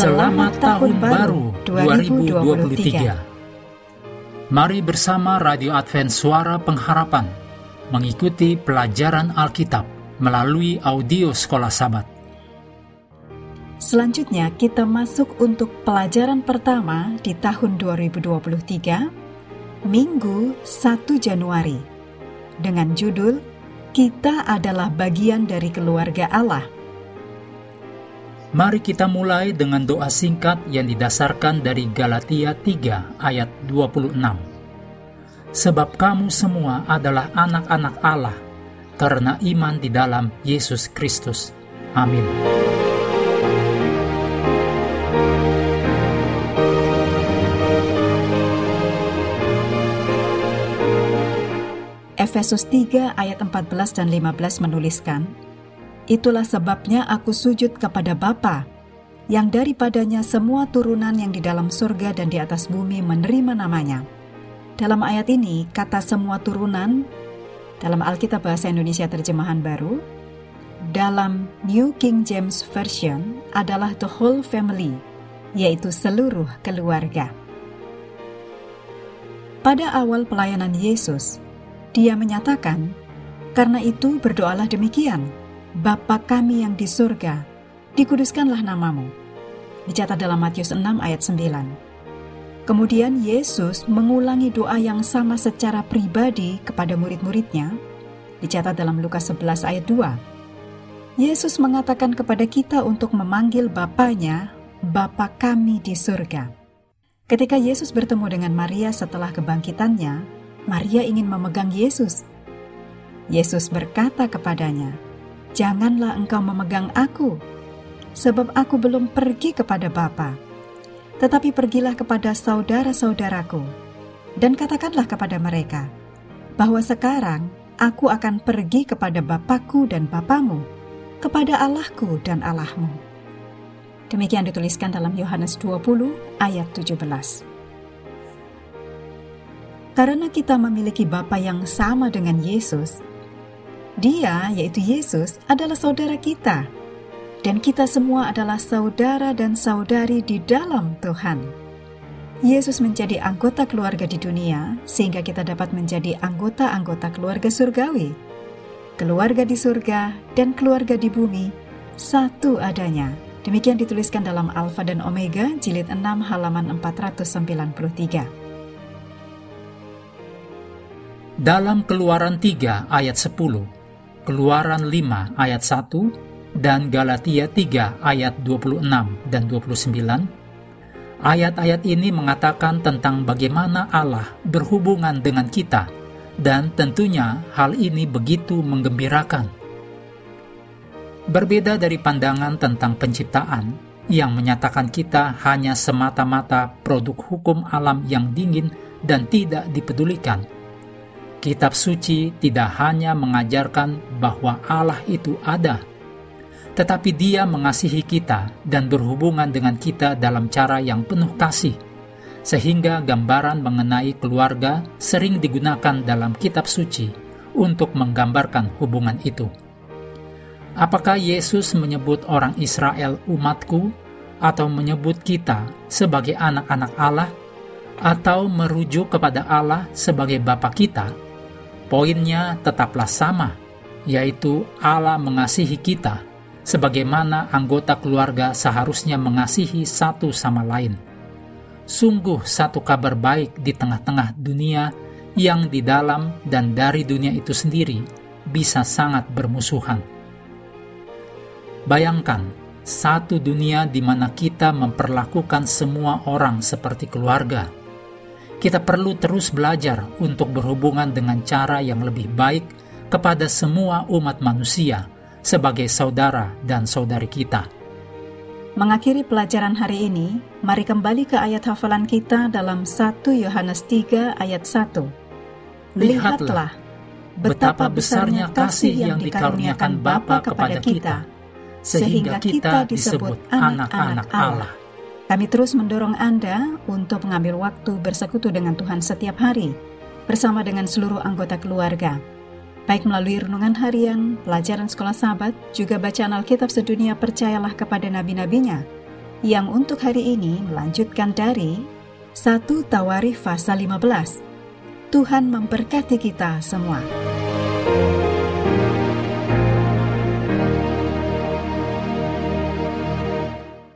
Selamat Tahun Baru 2023. Mari bersama Radio Advent Suara Pengharapan mengikuti pelajaran Alkitab melalui audio Sekolah Sabat. Selanjutnya kita masuk untuk pelajaran pertama di tahun 2023, Minggu 1 Januari, dengan judul Kita adalah bagian dari keluarga Allah. Mari kita mulai dengan doa singkat yang didasarkan dari Galatia 3 ayat 26. Sebab kamu semua adalah anak-anak Allah karena iman di dalam Yesus Kristus. Amin. Efesus 3 ayat 14 dan 15 menuliskan, Itulah sebabnya aku sujud kepada Bapa, yang daripadanya semua turunan yang di dalam surga dan di atas bumi menerima namanya. Dalam ayat ini, kata semua turunan dalam Alkitab Bahasa Indonesia Terjemahan Baru, dalam New King James Version adalah the whole family, yaitu seluruh keluarga. Pada awal pelayanan Yesus, dia menyatakan, "Karena itu berdoalah demikian: Bapa kami yang di surga, dikuduskanlah namamu. Dicatat dalam Matius 6 ayat 9. Kemudian Yesus mengulangi doa yang sama secara pribadi kepada murid-muridnya, dicatat dalam Lukas 11 ayat 2. Yesus mengatakan kepada kita untuk memanggil Bapaknya, Bapa kami di surga. Ketika Yesus bertemu dengan Maria setelah kebangkitannya, Maria ingin memegang Yesus. Yesus berkata kepadanya, janganlah engkau memegang aku, sebab aku belum pergi kepada Bapa. Tetapi pergilah kepada saudara-saudaraku, dan katakanlah kepada mereka, bahwa sekarang aku akan pergi kepada Bapakku dan Bapamu, kepada Allahku dan Allahmu. Demikian dituliskan dalam Yohanes 20 ayat 17. Karena kita memiliki Bapa yang sama dengan Yesus, dia, yaitu Yesus, adalah saudara kita, dan kita semua adalah saudara dan saudari di dalam Tuhan. Yesus menjadi anggota keluarga di dunia, sehingga kita dapat menjadi anggota-anggota keluarga surgawi. Keluarga di surga dan keluarga di bumi, satu adanya. Demikian dituliskan dalam Alfa dan Omega, jilid 6 halaman 493. Dalam Keluaran 3 ayat 10, Keluaran 5 ayat 1 dan Galatia 3 ayat 26 dan 29, ayat-ayat ini mengatakan tentang bagaimana Allah berhubungan dengan kita dan tentunya hal ini begitu menggembirakan. Berbeda dari pandangan tentang penciptaan yang menyatakan kita hanya semata-mata produk hukum alam yang dingin dan tidak dipedulikan, Kitab suci tidak hanya mengajarkan bahwa Allah itu ada, tetapi Dia mengasihi kita dan berhubungan dengan kita dalam cara yang penuh kasih, sehingga gambaran mengenai keluarga sering digunakan dalam kitab suci untuk menggambarkan hubungan itu. Apakah Yesus menyebut orang Israel umatku, atau menyebut kita sebagai anak-anak Allah, atau merujuk kepada Allah sebagai Bapa kita? Poinnya tetaplah sama, yaitu Allah mengasihi kita, sebagaimana anggota keluarga seharusnya mengasihi satu sama lain. Sungguh satu kabar baik di tengah-tengah dunia yang di dalam dan dari dunia itu sendiri bisa sangat bermusuhan. Bayangkan, satu dunia di mana kita memperlakukan semua orang seperti keluarga – kita perlu terus belajar untuk berhubungan dengan cara yang lebih baik kepada semua umat manusia sebagai saudara dan saudari kita. Mengakhiri pelajaran hari ini, mari kembali ke ayat hafalan kita dalam 1 Yohanes 3 ayat 1. Lihatlah betapa besarnya kasih yang dikaruniakan Bapa kepada kita, sehingga kita disebut anak-anak Allah. Kami terus mendorong Anda untuk mengambil waktu bersekutu dengan Tuhan setiap hari bersama dengan seluruh anggota keluarga. Baik melalui renungan harian, pelajaran sekolah sahabat, juga bacaan Alkitab sedunia percayalah kepada nabi-nabinya, yang untuk hari ini melanjutkan dari 1 Tawarikh pasal 15. Tuhan memberkati kita semua.